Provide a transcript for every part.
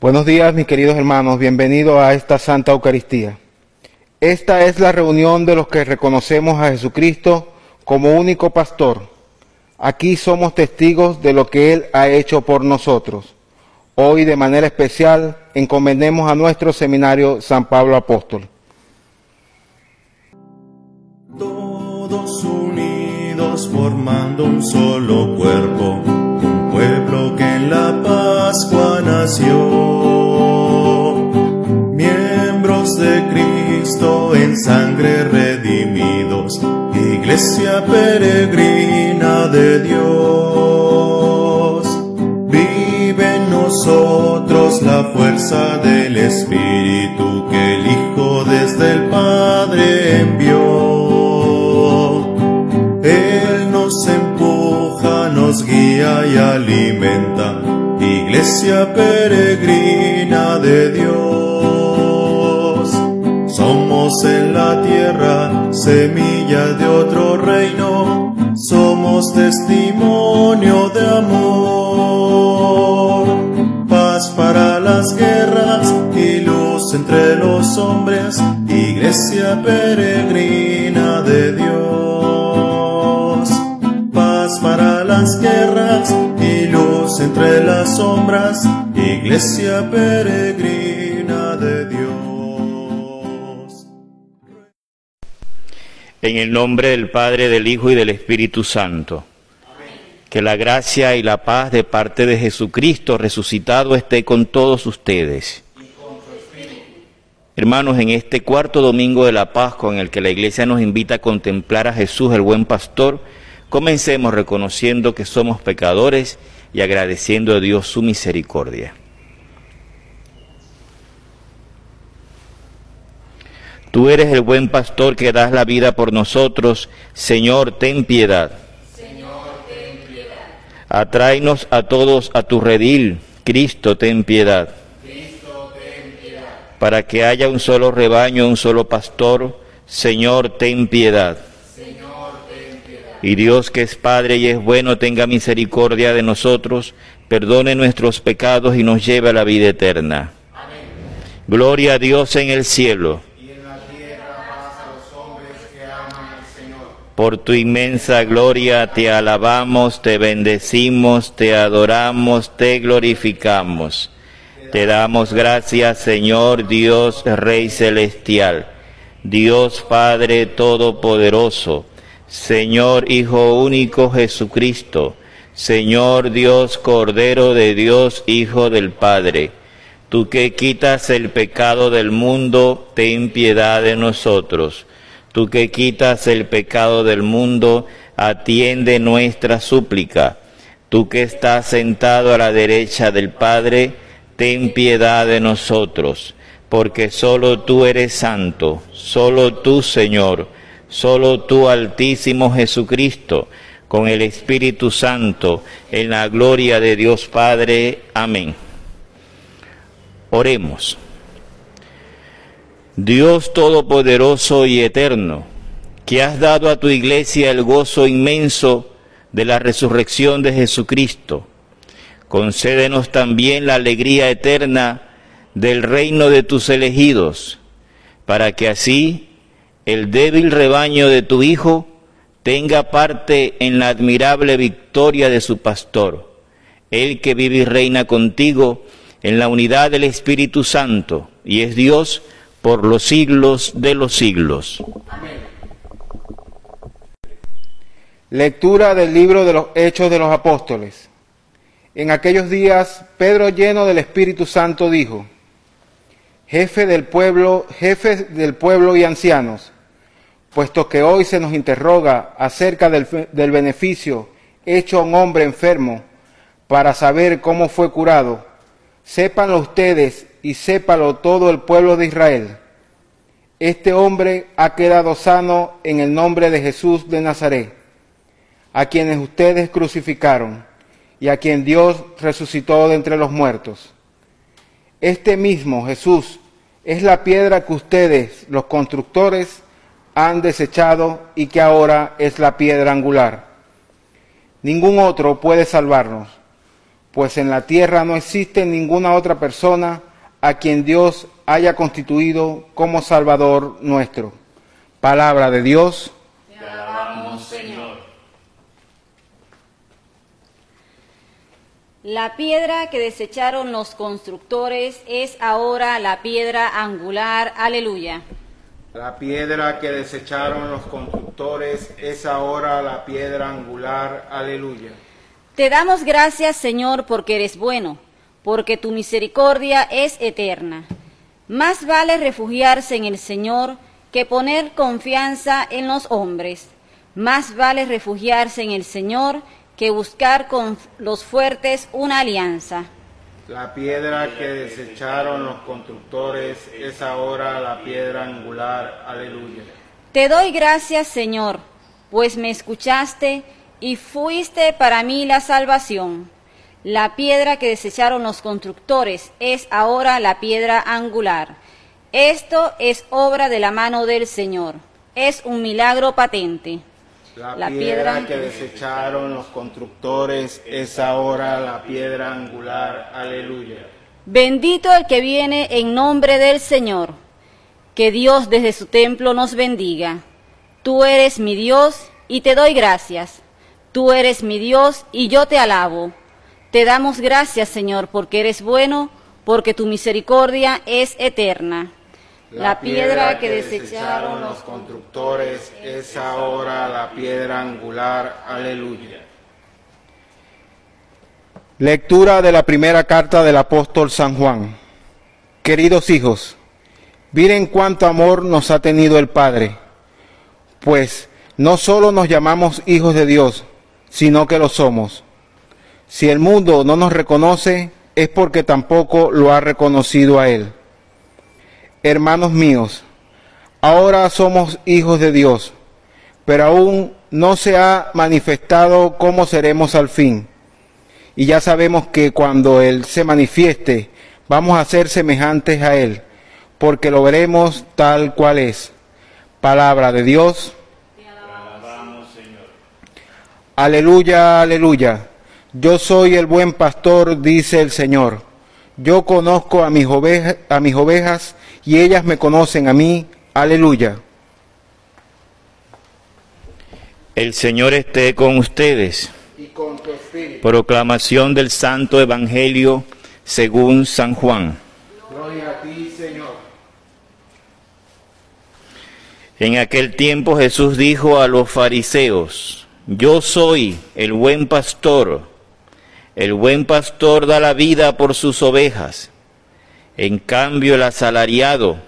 Buenos días, mis queridos hermanos. Bienvenidos a esta Santa Eucaristía. Esta es la reunión de los que reconocemos a Jesucristo como único pastor. Aquí somos testigos de lo que Él ha hecho por nosotros. Hoy, de manera especial, encomendemos a nuestro seminario San Pablo Apóstol. Todos unidos formando un solo cuerpo, un pueblo que en la Pascua Miembros de Cristo en sangre redimidos, iglesia peregrina de Dios. Vive en nosotros la fuerza del Espíritu que el Hijo desde el Padre envió. Él nos empuja, nos guía y alimenta, iglesia peregrina de Dios. Somos en la tierra semillas de otro reino, somos testimonio de amor. Paz para las guerras y luz entre los hombres, iglesia peregrina de Dios. Paz para las guerras y entre las sombras, iglesia peregrina de Dios. En el nombre del Padre, del Hijo y del Espíritu Santo. Que la gracia y la paz de parte de Jesucristo resucitado esté con todos ustedes. Hermanos, en este cuarto domingo de la Pascua en el que la Iglesia nos invita a contemplar a Jesús, el buen pastor, comencemos reconociendo que somos pecadores y agradeciendo a Dios su misericordia. Tú eres el buen pastor que das la vida por nosotros. Señor, ten piedad. Señor, ten piedad. Atráenos a todos a tu redil. Cristo, ten piedad. Cristo, ten piedad. Para que haya un solo rebaño, un solo pastor. Señor, ten piedad. Y Dios que es Padre y es bueno, tenga misericordia de nosotros, perdone nuestros pecados y nos lleve a la vida eterna. Amén. Gloria a Dios en el cielo. Y en la tierra paz a los hombres que aman al Señor. Por tu inmensa gloria te alabamos, te bendecimos, te adoramos, te glorificamos. Te damos gracias, Señor Dios, Rey Celestial, Dios Padre Todopoderoso, Señor Hijo único Jesucristo, Señor Dios Cordero de Dios, Hijo del Padre. Tú que quitas el pecado del mundo, ten piedad de nosotros. Tú que quitas el pecado del mundo, atiende nuestra súplica. Tú que estás sentado a la derecha del Padre, ten piedad de nosotros, porque solo tú eres santo, solo tú Señor, solo tú Altísimo Jesucristo, con el Espíritu Santo, en la gloria de Dios Padre. Amén. Oremos. Dios Todopoderoso y Eterno, que has dado a tu iglesia el gozo inmenso de la resurrección de Jesucristo, concédenos también la alegría eterna del reino de tus elegidos, para que así el débil rebaño de tu Hijo tenga parte en la admirable victoria de su pastor, el que vive y reina contigo en la unidad del Espíritu Santo, y es Dios por los siglos de los siglos. Lectura del libro de los Hechos de los Apóstoles. En aquellos días, Pedro, lleno del Espíritu Santo, dijo: Jefe del pueblo, jefes del pueblo y ancianos, puesto que hoy se nos interroga acerca del, beneficio hecho a un hombre enfermo para saber cómo fue curado, sépanlo ustedes y sépalo todo el pueblo de Israel. Este hombre ha quedado sano en el nombre de Jesús de Nazaret, a quienes ustedes crucificaron y a quien Dios resucitó de entre los muertos. Este mismo Jesús es la piedra que ustedes, los constructores, han desechado y que ahora es la piedra angular. Ningún otro puede salvarnos, pues en la tierra no existe ninguna otra persona a quien Dios haya constituido como Salvador nuestro. Palabra de Dios. Te alabamos, Señor. La piedra que desecharon los constructores es ahora la piedra angular. Aleluya. La piedra que desecharon los constructores es ahora la piedra angular. Aleluya. Te damos gracias, Señor, porque eres bueno, porque tu misericordia es eterna. Más vale refugiarse en el Señor que poner confianza en los hombres. Más vale refugiarse en el Señor que buscar con los fuertes una alianza. La piedra que desecharon los constructores es ahora la piedra angular. Aleluya. Te doy gracias, Señor, pues me escuchaste y fuiste para mí la salvación. La piedra que desecharon los constructores es ahora la piedra angular. Esto es obra de la mano del Señor. Es un milagro patente. La, La piedra, piedra que desecharon los constructores es ahora la piedra angular. Aleluya. Bendito el que viene en nombre del Señor. Que Dios desde su templo nos bendiga. Tú eres mi Dios y te doy gracias. Tú eres mi Dios y yo te alabo. Te damos gracias, Señor, porque eres bueno, porque tu misericordia es eterna. La piedra que desecharon los constructores es ahora la piedra angular. Aleluya. Lectura de la primera carta del apóstol San Juan. Queridos hijos, miren cuánto amor nos ha tenido el Padre, pues no solo nos llamamos hijos de Dios, sino que lo somos. Si el mundo no nos reconoce, es porque tampoco lo ha reconocido a Él. Hermanos míos, ahora somos hijos de Dios, pero aún no se ha manifestado cómo seremos al fin. Y ya sabemos que cuando Él se manifieste, vamos a ser semejantes a Él, porque lo veremos tal cual es. Palabra de Dios. Aleluya, aleluya. Yo soy el buen pastor, dice el Señor. Yo conozco a mis, a mis ovejas y ellas me conocen a mí. Aleluya. El Señor esté con ustedes. Y con tu espíritu. Proclamación del Santo Evangelio según San Juan. Gloria a ti, Señor. En aquel tiempo Jesús dijo a los fariseos, yo soy el buen pastor. El buen pastor da la vida por sus ovejas. En cambio el asalariado,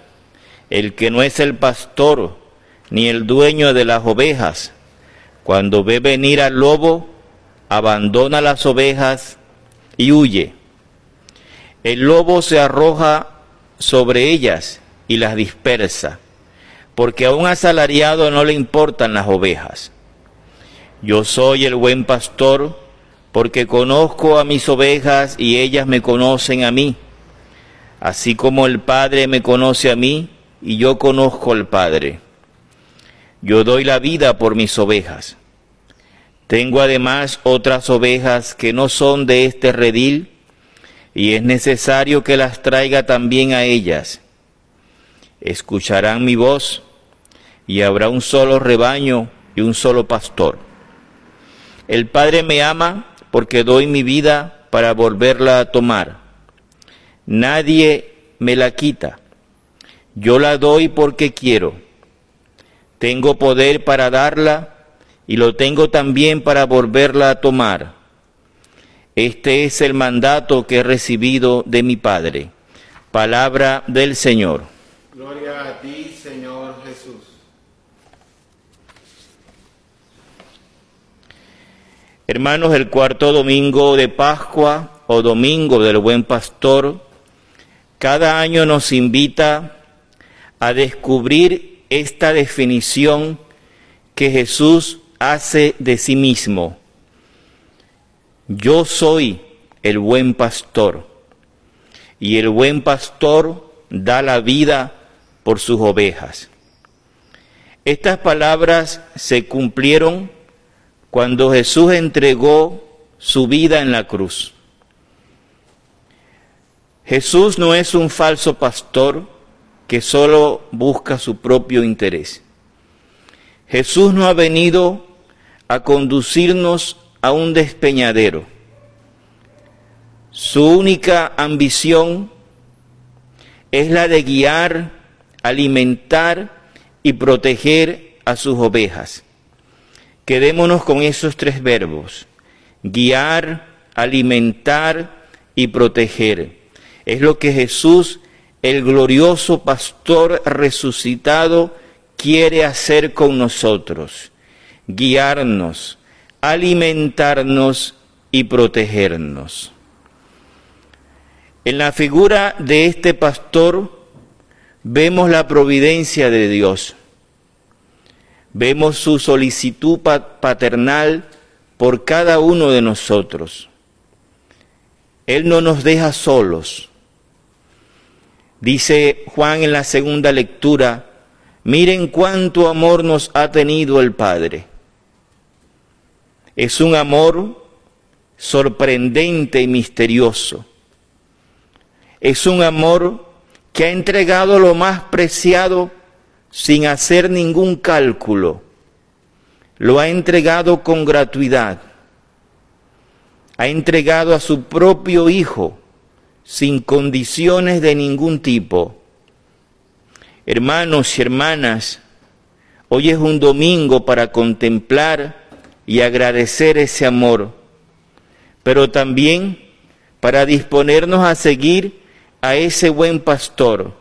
el que no es el pastor ni el dueño de las ovejas, cuando ve venir al lobo, abandona las ovejas y huye. El lobo se arroja sobre ellas y las dispersa, porque a un asalariado no le importan las ovejas. Yo soy el buen pastor, porque conozco a mis ovejas y ellas me conocen a mí, así como el Padre me conoce a mí y yo conozco al Padre. Yo doy la vida por mis ovejas. Tengo además otras ovejas que no son de este redil, y es necesario que las traiga también a ellas. Escucharán mi voz, y habrá un solo rebaño y un solo pastor. El Padre me ama porque doy mi vida para volverla a tomar. Nadie me la quita. Yo la doy porque quiero. Tengo poder para darla y lo tengo también para volverla a tomar. Este es el mandato que he recibido de mi Padre. Palabra del Señor. Gloria a ti, Señor Jesús. Hermanos, el cuarto domingo de Pascua o domingo del Buen Pastor, cada año nos invita a descubrir esta definición que Jesús hace de sí mismo. Yo soy el buen pastor y el buen pastor da la vida por sus ovejas. Estas palabras se cumplieron cuando Jesús entregó su vida en la cruz. Jesús no es un falso pastor que solo busca su propio interés. Jesús no ha venido a conducirnos a un despeñadero. Su única ambición es la de guiar, alimentar y proteger a sus ovejas. Quedémonos con esos tres verbos, guiar, alimentar y proteger. Es lo que Jesús, el glorioso pastor resucitado, quiere hacer con nosotros, guiarnos, alimentarnos y protegernos. En la figura de este pastor vemos la providencia de Dios, vemos su solicitud paternal por cada uno de nosotros. Él no nos deja solos. Dice Juan en la segunda lectura, Miren cuánto amor nos ha tenido el Padre. Es un amor sorprendente y misterioso. Es un amor que ha entregado lo más preciado sin hacer ningún cálculo. Lo ha entregado con gratuidad. Ha entregado a su propio Hijo sin condiciones de ningún tipo. Hermanos y hermanas, hoy es un domingo para contemplar y agradecer ese amor, pero también para disponernos a seguir a ese buen pastor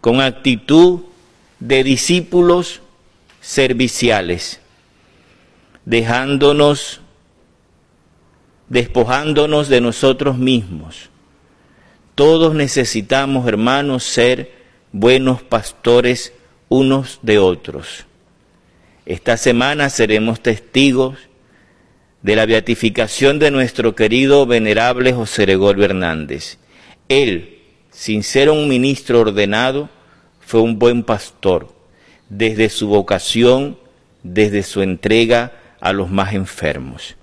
con actitud de discípulos serviciales, dejándonos, despojándonos de nosotros mismos todos necesitamos, hermanos, ser buenos pastores unos de otros. Esta semana seremos testigos de la beatificación de nuestro querido venerable José Gregorio Hernández. Él, sin ser un ministro ordenado, fue un buen pastor, desde su vocación, desde su entrega a los más enfermos.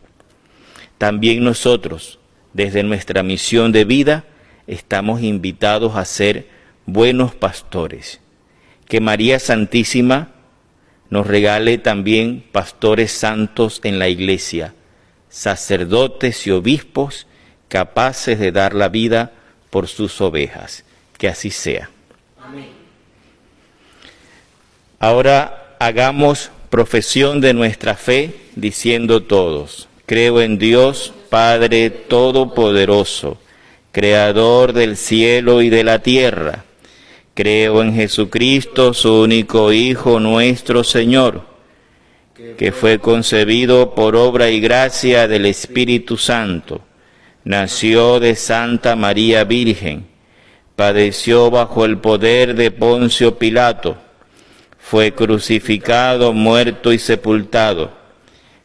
También nosotros, desde nuestra misión de vida, estamos invitados a ser buenos pastores. Que María Santísima nos regale también pastores santos en la iglesia, sacerdotes y obispos capaces de dar la vida por sus ovejas. Que así sea. Amén. Ahora hagamos profesión de nuestra fe diciendo todos, creo en Dios Padre Todopoderoso creador del cielo y de la tierra. Creo en Jesucristo, su único Hijo, nuestro Señor, que fue concebido por obra y gracia del Espíritu Santo. Nació de Santa María Virgen, padeció bajo el poder de Poncio Pilato, fue crucificado, muerto y sepultado,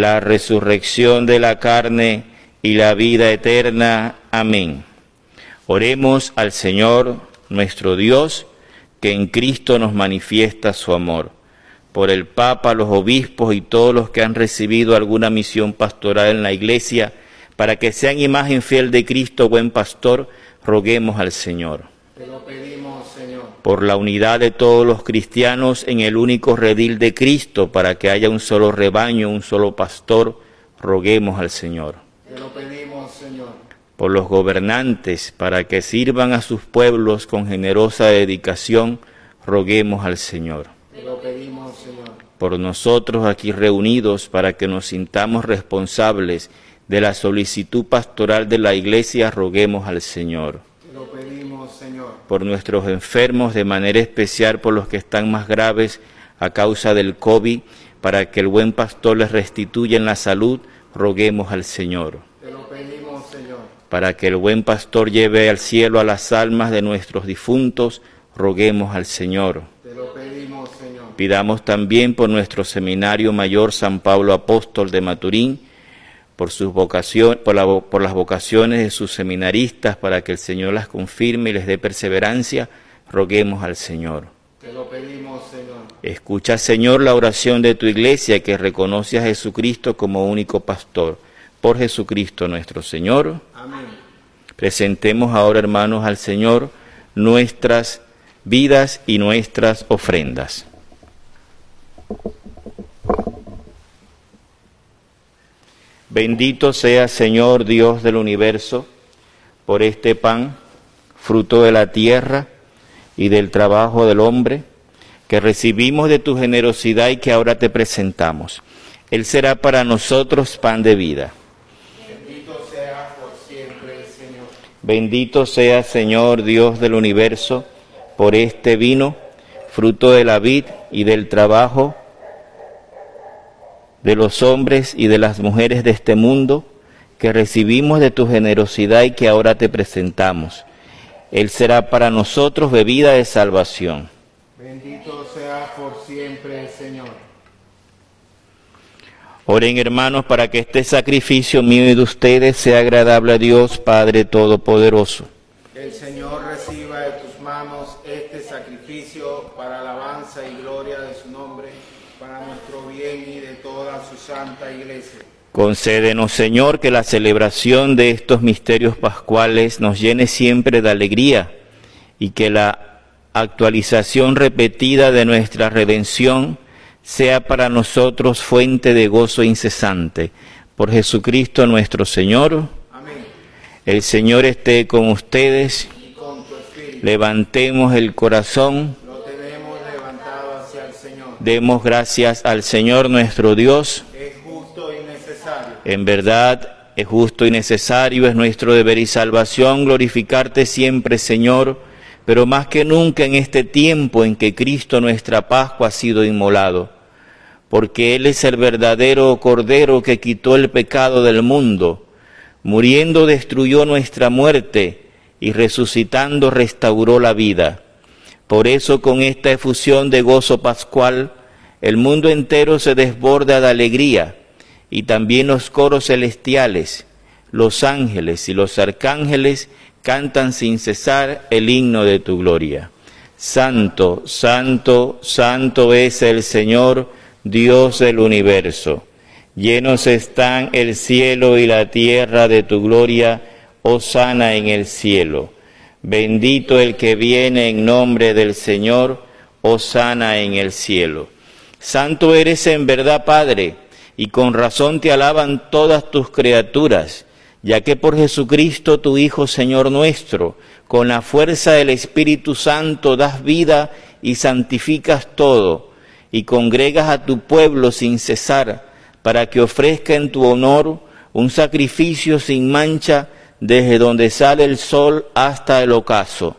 la resurrección de la carne, y la vida eterna. Amén. Oremos al Señor nuestro Dios, que en Cristo nos manifiesta su amor. Por el Papa, los obispos y todos los que han recibido alguna misión pastoral en la Iglesia, para que sean imagen fiel de Cristo, buen pastor, roguemos al Señor. Te lo pedimos, Señor. Por la unidad de todos los cristianos en el único redil de Cristo, para que haya un solo rebaño, un solo pastor, roguemos al Señor lo pedimos, Señor. Por los gobernantes, para que sirvan a sus pueblos con generosa dedicación, roguemos al Señor. Te lo pedimos, Señor. Por nosotros aquí reunidos, para que nos sintamos responsables de la solicitud pastoral de la Iglesia, roguemos al Señor. Lo pedimos, Señor. Por nuestros enfermos, de manera especial por los que están más graves a causa del COVID, para que el buen pastor les restituya en la salud, roguemos al Señor. Te lo pedimos, Señor. para que el buen pastor lleve al cielo a las almas de nuestros difuntos, roguemos al Señor. Te lo pedimos, Señor. Pidamos también por nuestro seminario mayor San Pablo Apóstol de Maturín, por, sus vocación, por, la, por las vocaciones de sus seminaristas, para que el Señor las confirme y les dé perseverancia, roguemos al Señor. Te lo pedimos, Señor. Escucha, Señor, la oración de tu iglesia que reconoce a Jesucristo como único pastor. Por Jesucristo nuestro Señor. Amén. Presentemos ahora, hermanos, al Señor nuestras vidas y nuestras ofrendas. Bendito sea, Señor Dios del universo, por este pan, fruto de la tierra y del trabajo del hombre, que recibimos de tu generosidad y que ahora te presentamos. Él será para nosotros pan de vida. Bendito sea por siempre, Señor. Bendito sea, Señor Dios del universo, por este vino, fruto de la vid y del trabajo de los hombres y de las mujeres de este mundo, que recibimos de tu generosidad y que ahora te presentamos. Él será para nosotros bebida de salvación. Bendito sea por siempre, Señor. Oren hermanos para que este sacrificio mío y de ustedes sea agradable a Dios Padre Todopoderoso. El Señor reciba de tus manos este sacrificio para alabanza y gloria de su nombre, para nuestro bien y de toda su santa iglesia. Concédenos, Señor, que la celebración de estos misterios pascuales nos llene siempre de alegría y que la actualización repetida de nuestra redención sea para nosotros fuente de gozo incesante. Por Jesucristo nuestro Señor. Amén. El Señor esté con ustedes. Y con tu espíritu. Levantemos el corazón. Lo tenemos levantado hacia el Señor. Demos gracias al Señor nuestro Dios. Es justo y necesario. En verdad es justo y necesario, es nuestro deber y salvación glorificarte siempre, Señor, pero más que nunca en este tiempo en que Cristo nuestra Pascua ha sido inmolado, porque Él es el verdadero Cordero que quitó el pecado del mundo, muriendo destruyó nuestra muerte y resucitando restauró la vida. Por eso con esta efusión de gozo pascual, el mundo entero se desborda de alegría y también los coros celestiales, los ángeles y los arcángeles cantan sin cesar el himno de tu gloria. Santo, santo, santo es el Señor, Dios del universo. Llenos están el cielo y la tierra de tu gloria, oh sana en el cielo. Bendito el que viene en nombre del Señor, oh sana en el cielo. Santo eres en verdad, Padre, y con razón te alaban todas tus criaturas, ya que por Jesucristo tu Hijo, Señor nuestro, con la fuerza del Espíritu Santo das vida y santificas todo, y congregas a tu pueblo sin cesar, para que ofrezca en tu honor un sacrificio sin mancha desde donde sale el sol hasta el ocaso.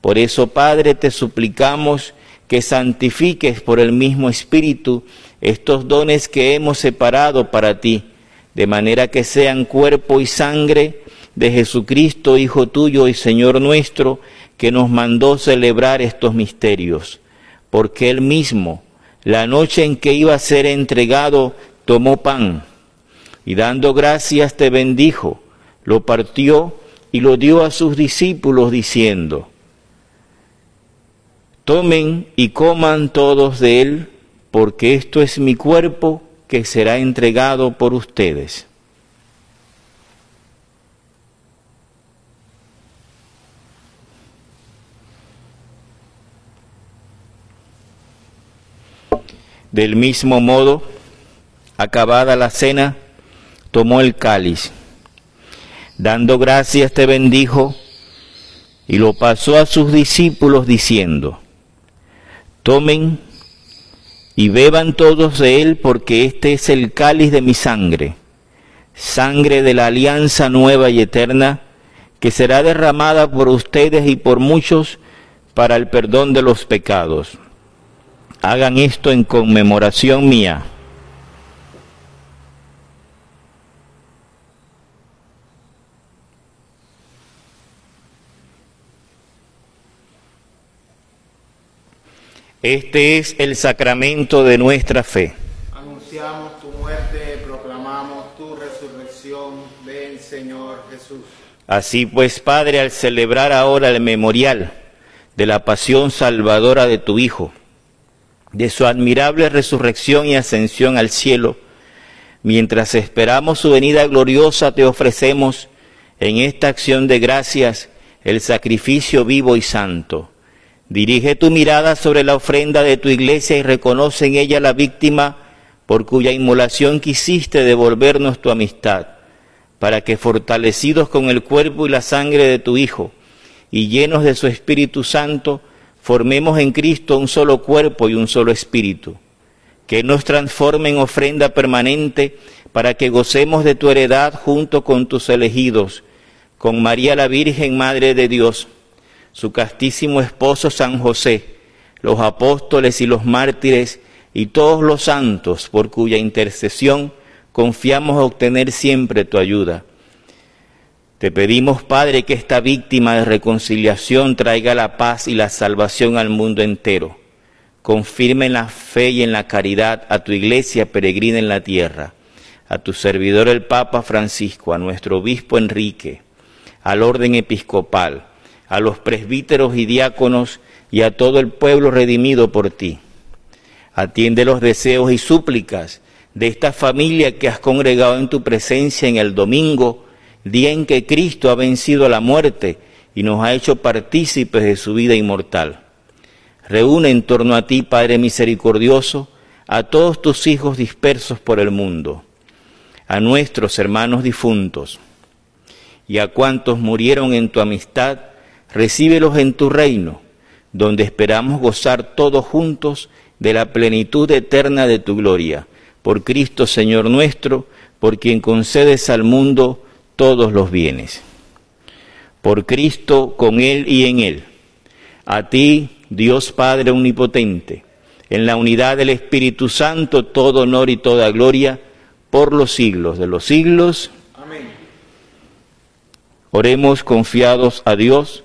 Por eso, Padre, te suplicamos que santifiques por el mismo Espíritu estos dones que hemos separado para ti, de manera que sean cuerpo y sangre de Jesucristo, Hijo tuyo y Señor nuestro, que nos mandó celebrar estos misterios, porque Él mismo, la noche en que iba a ser entregado, tomó pan y dando gracias te bendijo, lo partió y lo dio a sus discípulos diciendo, tomen y coman todos de él, porque esto es mi cuerpo que será entregado por ustedes. Del mismo modo, acabada la cena, tomó el cáliz. Dando gracias te bendijo y lo pasó a sus discípulos diciendo, tomen y beban todos de él porque este es el cáliz de mi sangre, sangre de la alianza nueva y eterna, que será derramada por ustedes y por muchos para el perdón de los pecados. Hagan esto en conmemoración mía. Este es el sacramento de nuestra fe. Anunciamos tu muerte, proclamamos tu resurrección. Ven, Señor Jesús. Así pues, Padre, al celebrar ahora el memorial de la pasión salvadora de tu Hijo, de su admirable resurrección y ascensión al cielo, mientras esperamos su venida gloriosa, te ofrecemos en esta acción de gracias el sacrificio vivo y santo. Dirige tu mirada sobre la ofrenda de tu iglesia y reconoce en ella la víctima por cuya inmolación quisiste devolvernos tu amistad, para que fortalecidos con el cuerpo y la sangre de tu Hijo y llenos de su Espíritu Santo, formemos en Cristo un solo cuerpo y un solo espíritu, que nos transforme en ofrenda permanente para que gocemos de tu heredad junto con tus elegidos, con María la Virgen, Madre de Dios, su castísimo esposo San José, los apóstoles y los mártires y todos los santos por cuya intercesión confiamos obtener siempre tu ayuda. Te pedimos, Padre, que esta víctima de reconciliación traiga la paz y la salvación al mundo entero. Confirme en la fe y en la caridad a tu iglesia peregrina en la tierra, a tu servidor el Papa Francisco, a nuestro obispo Enrique, al orden episcopal, a los presbíteros y diáconos y a todo el pueblo redimido por ti. Atiende los deseos y súplicas de esta familia que has congregado en tu presencia en el domingo, día en que Cristo ha vencido la muerte y nos ha hecho partícipes de su vida inmortal. Reúne en torno a ti, Padre misericordioso, a todos tus hijos dispersos por el mundo, a nuestros hermanos difuntos y a cuantos murieron en tu amistad, recíbelos en tu reino, donde esperamos gozar todos juntos de la plenitud eterna de tu gloria. Por Cristo Señor nuestro, por quien concedes al mundo todos los bienes. Por Cristo, con Él y en Él. A ti, Dios Padre Omnipotente, en la unidad del Espíritu Santo, todo honor y toda gloria, por los siglos de los siglos. Amén. Oremos confiados a Dios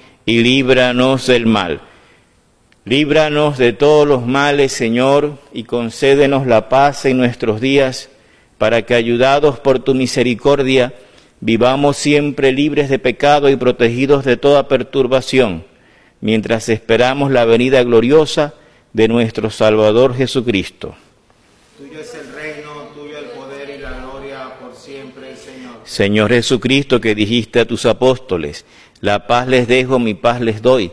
y líbranos del mal. Líbranos de todos los males, Señor, y concédenos la paz en nuestros días, para que, ayudados por tu misericordia, vivamos siempre libres de pecado y protegidos de toda perturbación, mientras esperamos la venida gloriosa de nuestro Salvador Jesucristo. Tuyo es el reino, tuyo el poder y la gloria por siempre, Señor. Señor Jesucristo, que dijiste a tus apóstoles, la paz les dejo, mi paz les doy.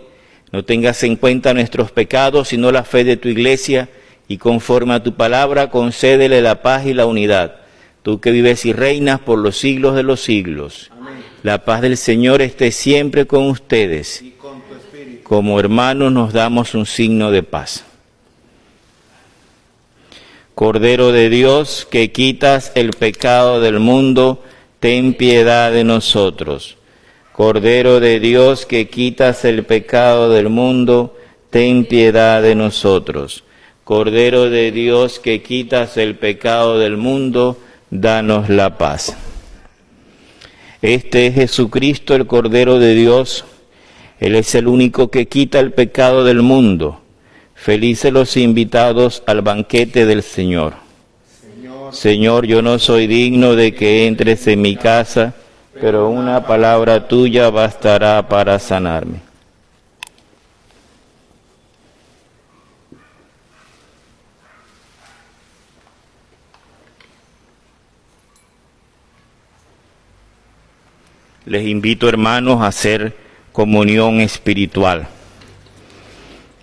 No tengas en cuenta nuestros pecados, sino la fe de tu iglesia, y conforme a tu palabra, concédele la paz y la unidad. Tú que vives y reinas por los siglos de los siglos. Amén. La paz del Señor esté siempre con ustedes. Y con tu espíritu. Como hermanos nos damos un signo de paz. Cordero de Dios, que quitas el pecado del mundo, ten piedad de nosotros. Cordero de Dios, que quitas el pecado del mundo, ten piedad de nosotros. Cordero de Dios, que quitas el pecado del mundo, danos la paz. Este es Jesucristo, el Cordero de Dios. Él es el único que quita el pecado del mundo. Felices los invitados al banquete del Señor. Señor, yo no soy digno de que entres en mi casa, pero una palabra tuya bastará para sanarme. Les invito, hermanos, a hacer comunión espiritual.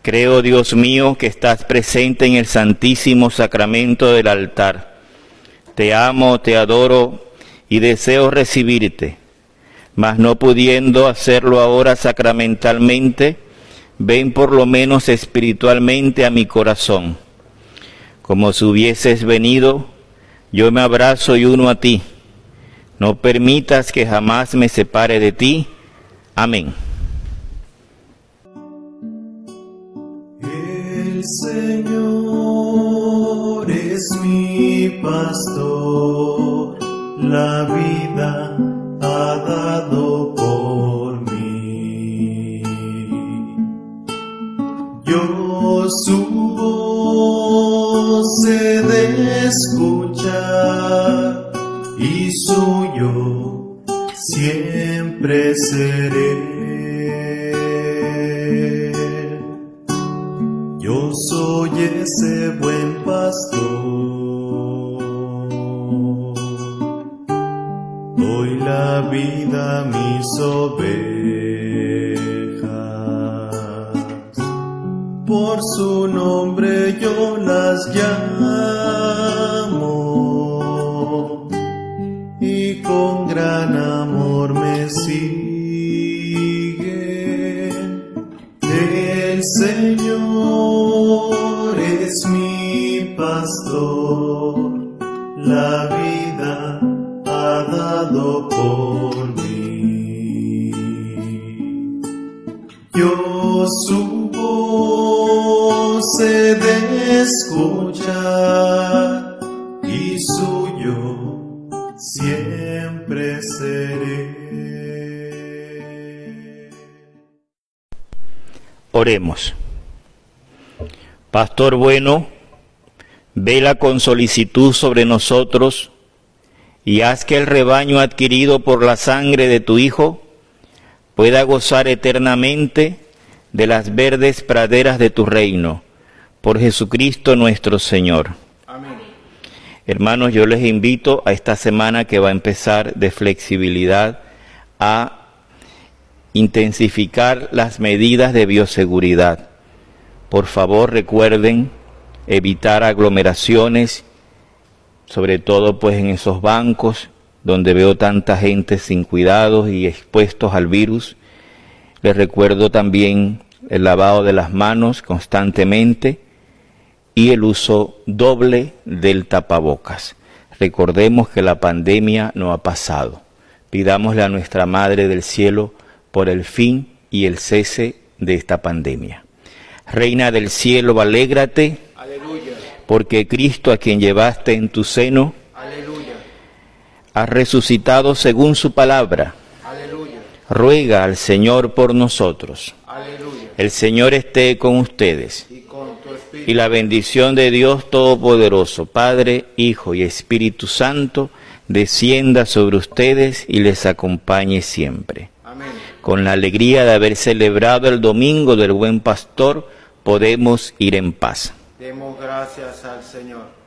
Creo, Dios mío, que estás presente en el santísimo sacramento del altar. Te amo, te adoro y deseo recibirte, mas no pudiendo hacerlo ahora sacramentalmente, ven por lo menos espiritualmente a mi corazón. Como si hubieses venido, yo me abrazo y uno a ti. No permitas que jamás me separe de ti. Amén. El Señor es mi pastor, la vida ha dado por mí. Yo su voz he de escuchar y suyo siempre seré. Yo soy ese buen ovejas. Por su nombre yo las llamo. Y suyo siempre seré. Oremos. Pastor bueno, vela con solicitud sobre nosotros y haz que el rebaño adquirido por la sangre de tu Hijo pueda gozar eternamente de las verdes praderas de tu reino. Por Jesucristo nuestro Señor. Amén. Hermanos, yo les invito a esta semana que va a empezar de flexibilidad a intensificar las medidas de bioseguridad. Por favor, recuerden evitar aglomeraciones, sobre todo pues en esos bancos donde veo tanta gente sin cuidados y expuestos al virus. Les recuerdo también el lavado de las manos constantemente y el uso doble del tapabocas. Recordemos que la pandemia no ha pasado. Pidámosle a nuestra Madre del Cielo por el fin y el cese de esta pandemia. Reina del cielo, alégrate, Aleluya. porque Cristo a quien llevaste en tu seno Aleluya. ha resucitado según su palabra. Aleluya. Ruega al Señor por nosotros. Aleluya. El Señor esté con ustedes. Y con tu espíritu. Y la bendición de Dios Todopoderoso, Padre, Hijo y Espíritu Santo, descienda sobre ustedes y les acompañe siempre. Amén. Con la alegría de haber celebrado el domingo del buen pastor, podemos ir en paz. Demos gracias al Señor.